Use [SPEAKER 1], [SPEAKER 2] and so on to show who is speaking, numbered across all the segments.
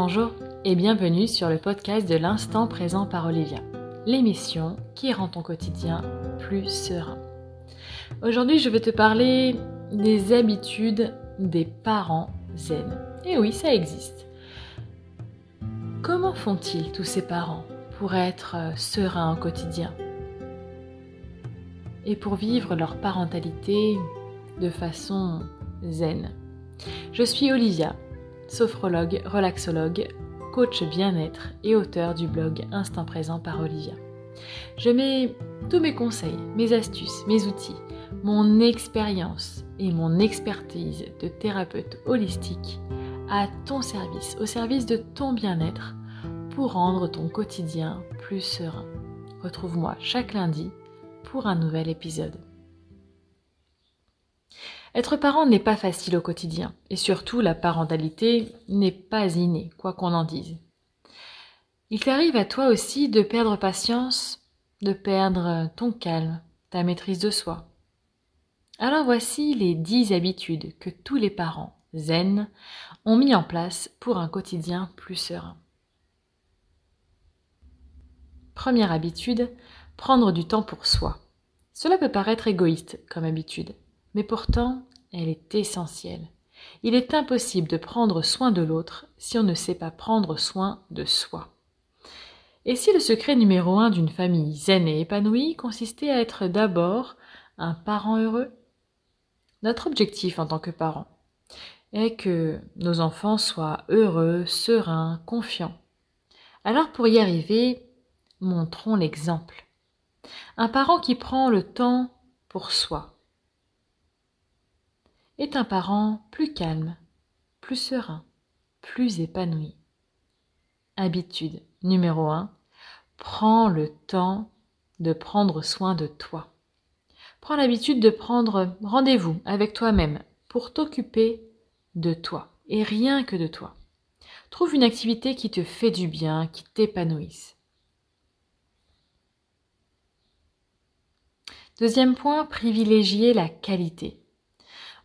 [SPEAKER 1] Bonjour et bienvenue sur le podcast de l'instant présent par Olivia, l'émission qui rend ton quotidien plus serein. Aujourd'hui, je vais te parler des habitudes des parents zen. Et oui, ça existe. Comment font-ils tous ces parents pour être sereins au quotidien? Et pour vivre leur parentalité de façon zen? Je suis Olivia, sophrologue, relaxologue, coach bien-être et auteur du blog Instant Présent par Olivia. Je mets tous mes conseils, mes astuces, mes outils, mon expérience et mon expertise de thérapeute holistique à ton service, au service de ton bien-être pour rendre ton quotidien plus serein. Retrouve-moi chaque lundi pour un nouvel épisode. Être parent n'est pas facile au quotidien et surtout la parentalité n'est pas innée, quoi qu'on en dise. Il t'arrive à toi aussi de perdre patience, de perdre ton calme, ta maîtrise de soi. Alors voici les dix habitudes que tous les parents zen ont mis en place pour un quotidien plus serein. Première habitude, prendre du temps pour soi. Cela peut paraître égoïste comme habitude, mais pourtant, elle est essentielle. Il est impossible de prendre soin de l'autre si on ne sait pas prendre soin de soi. Et si le secret numéro un d'une famille zen et épanouie consistait à être d'abord un parent heureux? Notre objectif en tant que parent est que nos enfants soient heureux, sereins, confiants. Alors pour y arriver, montrons l'exemple. Un parent qui prend le temps pour soi est un parent plus calme, plus serein, plus épanoui. Habitude numéro 1. Prends le temps de prendre soin de toi. Prends l'habitude de prendre rendez-vous avec toi-même pour t'occuper de toi et rien que de toi. Trouve une activité qui te fait du bien, qui t'épanouisse. Deuxième point, privilégier la qualité.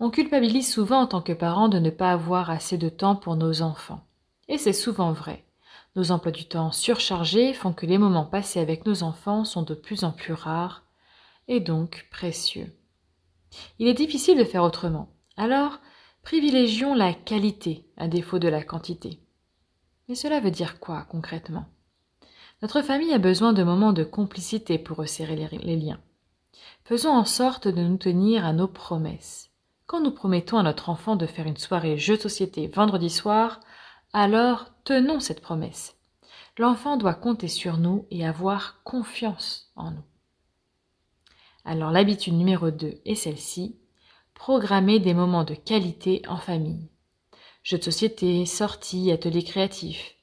[SPEAKER 1] On culpabilise souvent en tant que parent de ne pas avoir assez de temps pour nos enfants. Et c'est souvent vrai. Nos emplois du temps surchargés font que les moments passés avec nos enfants sont de plus en plus rares et donc précieux. Il est difficile de faire autrement. Alors, privilégions la qualité à défaut de la quantité. Mais cela veut dire quoi concrètement? Notre famille a besoin de moments de complicité pour resserrer les liens. Faisons en sorte de nous tenir à nos promesses. Quand nous promettons à notre enfant de faire une soirée jeu de société vendredi soir, alors tenons cette promesse. L'enfant doit compter sur nous et avoir confiance en nous. Alors l'habitude numéro 2 est celle-ci, programmer des moments de qualité en famille. Jeux de société, sorties, ateliers créatifs.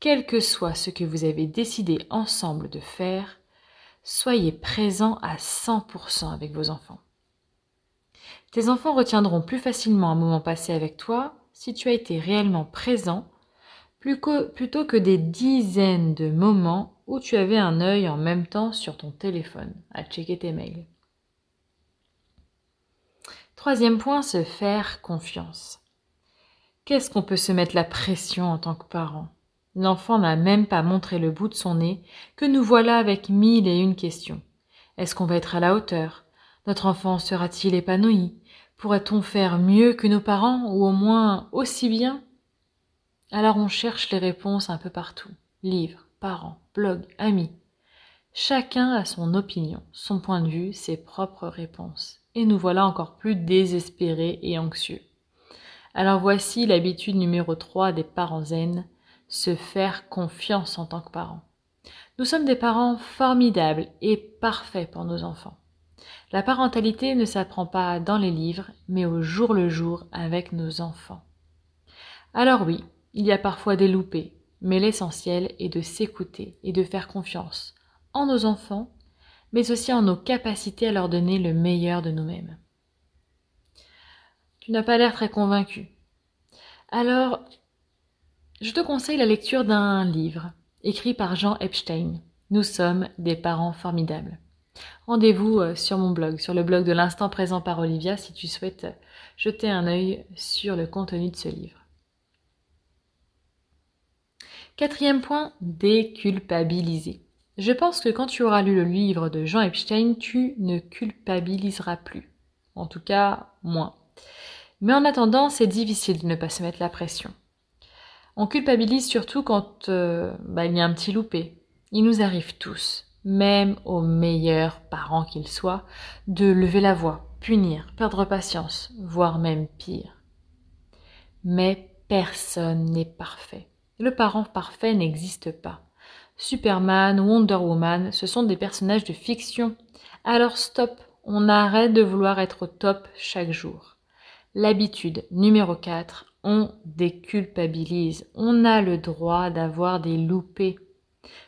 [SPEAKER 1] Quel que soit ce que vous avez décidé ensemble de faire, soyez présent à 100% avec vos enfants. Tes enfants retiendront plus facilement un moment passé avec toi si tu as été réellement présent plutôt que des dizaines de moments où tu avais un œil en même temps sur ton téléphone à checker tes mails. Troisième point, se faire confiance. Qu'est-ce qu'on peut se mettre la pression en tant que parent? L'enfant n'a même pas montré le bout de son nez que nous voilà avec mille et une questions. Est-ce qu'on va être à la hauteur? Notre enfant sera-t-il épanoui? Pourrait-on faire mieux que nos parents ou au moins aussi bien? Alors on cherche les réponses un peu partout. Livres, parents, blogs, amis. Chacun a son opinion, son point de vue, ses propres réponses. Et nous voilà encore plus désespérés et anxieux. Alors voici l'habitude numéro 3 des parents zen, se faire confiance en tant que parents. Nous sommes des parents formidables et parfaits pour nos enfants. La parentalité ne s'apprend pas dans les livres, mais au jour le jour avec nos enfants. Alors oui, il y a parfois des loupés, mais l'essentiel est de s'écouter et de faire confiance en nos enfants, mais aussi en nos capacités à leur donner le meilleur de nous-mêmes. Tu n'as pas l'air très convaincu. Alors, je te conseille la lecture d'un livre écrit par Jean Epstein. Nous sommes des parents formidables. Rendez-vous euh, sur mon blog, sur le blog de l'instant présent par Olivia si tu souhaites jeter un œil sur le contenu de ce livre. Quatrième point, déculpabiliser. Je pense que quand tu auras lu le livre de Jean Epstein, tu ne culpabiliseras plus. En tout cas, moins. Mais en attendant, c'est difficile de ne pas se mettre la pression. On culpabilise surtout quand euh, bah, il y a un petit loupé. Il nous arrive tous, même aux meilleurs parents qu'ils soient, de lever la voix, punir, perdre patience, voire même pire. Mais personne n'est parfait. Le parent parfait n'existe pas. Superman, Wonder Woman, ce sont des personnages de fiction. Alors stop, on arrête de vouloir être au top chaque jour. L'habitude numéro 4, on déculpabilise. On a le droit d'avoir des loupés.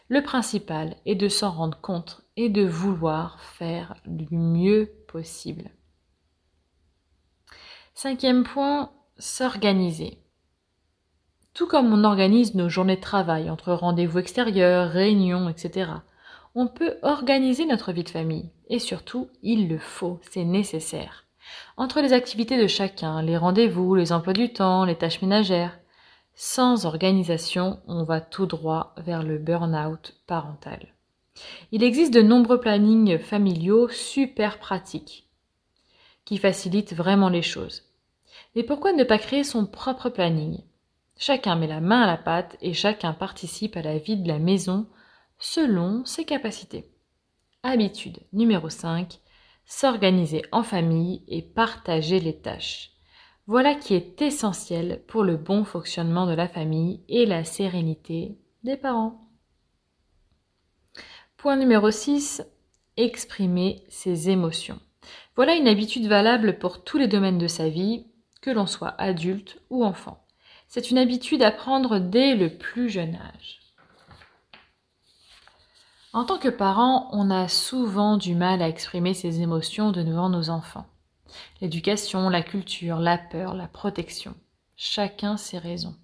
[SPEAKER 1] Le principal est de s'en rendre compte et de vouloir faire du mieux possible. Cinquième point, s'organiser. Tout comme on organise nos journées de travail entre rendez-vous extérieurs, réunions, etc. On peut organiser notre vie de famille. Et surtout, il le faut, c'est nécessaire. Entre les activités de chacun, les rendez-vous, les emplois du temps, les tâches ménagères, sans organisation, on va tout droit vers le burn-out parental. Il existe de nombreux plannings familiaux super pratiques qui facilitent vraiment les choses. Mais pourquoi ne pas créer son propre planning? Chacun met la main à la pâte et chacun participe à la vie de la maison selon ses capacités. Habitude numéro 5. S'organiser en famille et partager les tâches. Voilà qui est essentiel pour le bon fonctionnement de la famille et la sérénité des parents. Point numéro 6. Exprimer ses émotions. Voilà une habitude valable pour tous les domaines de sa vie, que l'on soit adulte ou enfant. C'est une habitude à prendre dès le plus jeune âge. En tant que parent, on a souvent du mal à exprimer ses émotions devant nos enfants. L'éducation, la culture, la peur, la protection. Chacun ses raisons.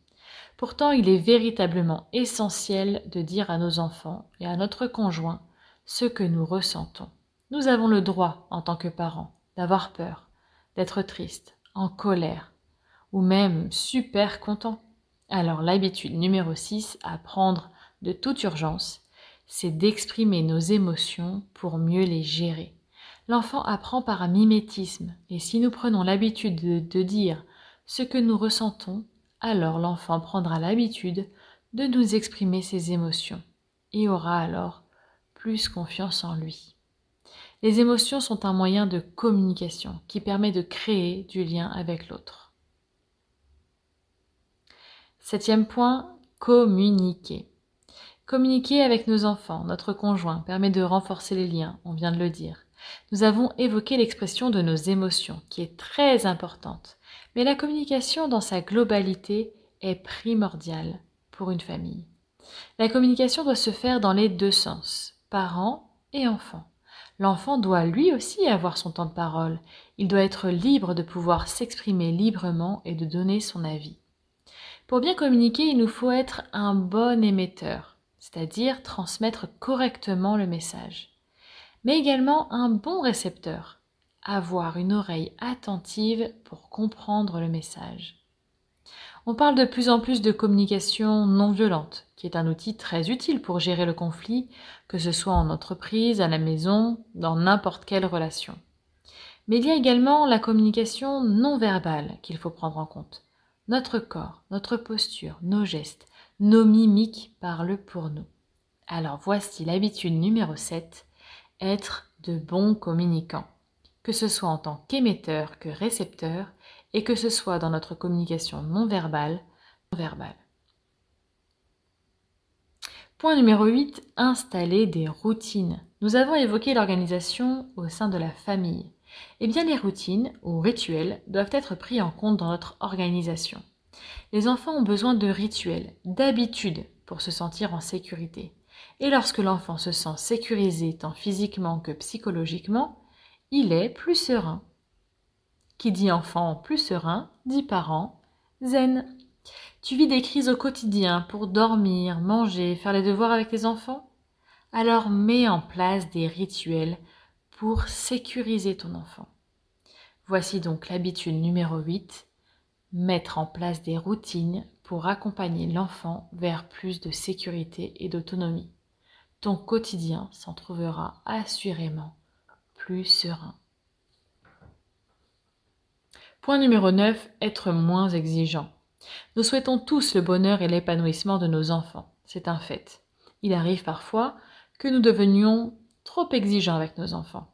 [SPEAKER 1] Pourtant, il est véritablement essentiel de dire à nos enfants et à notre conjoint ce que nous ressentons. Nous avons le droit, en tant que parents, d'avoir peur, d'être triste, en colère, ou même super content. Alors l'habitude numéro 6 à prendre de toute urgence, c'est d'exprimer nos émotions pour mieux les gérer. L'enfant apprend par un mimétisme, et si nous prenons l'habitude de, de dire ce que nous ressentons, alors l'enfant prendra l'habitude de nous exprimer ses émotions et aura alors plus confiance en lui. Les émotions sont un moyen de communication qui permet de créer du lien avec l'autre. Septième point, communiquer. Communiquer avec nos enfants, notre conjoint, permet de renforcer les liens, on vient de le dire. Nous avons évoqué l'expression de nos émotions, qui est très importante, mais la communication dans sa globalité est primordiale pour une famille. La communication doit se faire dans les deux sens, parents et enfants. L'enfant doit lui aussi avoir son temps de parole, il doit être libre de pouvoir s'exprimer librement et de donner son avis. Pour bien communiquer, il nous faut être un bon émetteur, c'est-à-dire transmettre correctement le message, mais également un bon récepteur, avoir une oreille attentive pour comprendre le message. On parle de plus en plus de communication non violente, qui est un outil très utile pour gérer le conflit, que ce soit en entreprise, à la maison, dans n'importe quelle relation. Mais il y a également la communication non verbale qu'il faut prendre en compte. Notre corps, notre posture, nos gestes, nos mimiques parlent pour nous. Alors voici l'habitude numéro 7, être de bons communicants, que ce soit en tant qu'émetteur que récepteur, et que ce soit dans notre communication non verbale, non verbale. Point numéro 8, installer des routines. Nous avons évoqué l'organisation au sein de la famille. Eh bien, les routines ou rituels doivent être pris en compte dans notre organisation. Les enfants ont besoin de rituels, d'habitudes pour se sentir en sécurité. Et lorsque l'enfant se sent sécurisé tant physiquement que psychologiquement, il est plus serein. Qui dit enfant plus serein, dit parent zen. Tu vis des crises au quotidien pour dormir, manger, faire les devoirs avec les enfants? Alors mets en place des rituels pour sécuriser ton enfant. Voici donc l'habitude numéro 8, mettre en place des routines pour accompagner l'enfant vers plus de sécurité et d'autonomie. Ton quotidien s'en trouvera assurément plus serein. Point numéro 9. Être moins exigeant. Nous souhaitons tous le bonheur et l'épanouissement de nos enfants. C'est un fait. Il arrive parfois que nous devenions trop exigeants avec nos enfants.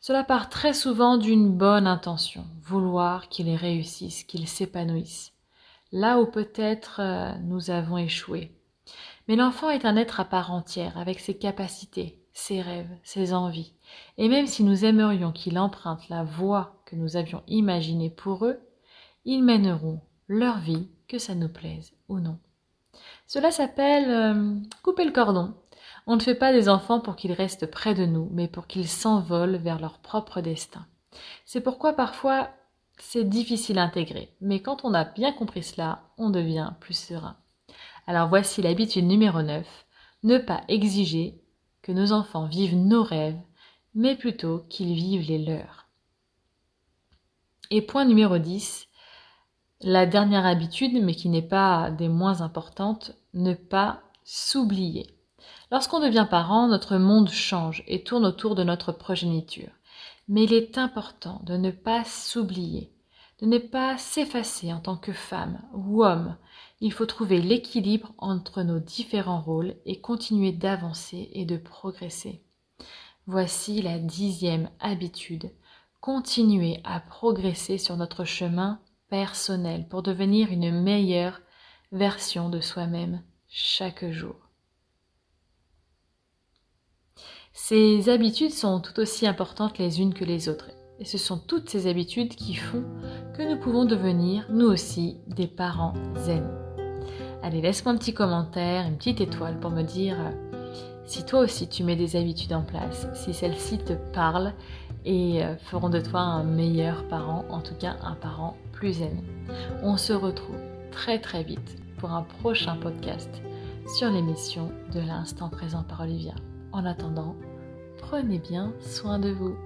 [SPEAKER 1] Cela part très souvent d'une bonne intention, vouloir qu'ils réussissent, qu'ils s'épanouissent. Là où peut-être euh, nous avons échoué. Mais l'enfant est un être à part entière, avec ses capacités, ses rêves, ses envies. Et même si nous aimerions qu'il emprunte la voie que nous avions imaginée pour eux, ils mèneront leur vie, que ça nous plaise ou non. Cela s'appelle euh, couper le cordon. On ne fait pas des enfants pour qu'ils restent près de nous, mais pour qu'ils s'envolent vers leur propre destin. C'est pourquoi parfois c'est difficile à intégrer, mais quand on a bien compris cela, on devient plus serein. Alors voici l'habitude numéro 9, ne pas exiger que nos enfants vivent nos rêves, mais plutôt qu'ils vivent les leurs. Et point numéro 10, la dernière habitude, mais qui n'est pas des moins importantes, ne pas s'oublier. Lorsqu'on devient parent, notre monde change et tourne autour de notre progéniture. Mais il est important de ne pas s'oublier, de ne pas s'effacer en tant que femme ou homme. Il faut trouver l'équilibre entre nos différents rôles et continuer d'avancer et de progresser. Voici la dixième habitude. Continuer à progresser sur notre chemin personnel pour devenir une meilleure version de soi-même chaque jour. Ces habitudes sont tout aussi importantes les unes que les autres. Et ce sont toutes ces habitudes qui font que nous pouvons devenir, nous aussi, des parents zen. Allez, laisse-moi un petit commentaire, une petite étoile pour me dire euh, si toi aussi tu mets des habitudes en place, si celles-ci te parlent et euh, feront de toi un meilleur parent, en tout cas un parent plus zen. On se retrouve très très vite pour un prochain podcast sur l'émission de l'instant présent par Olivia. En attendant, prenez bien soin de vous.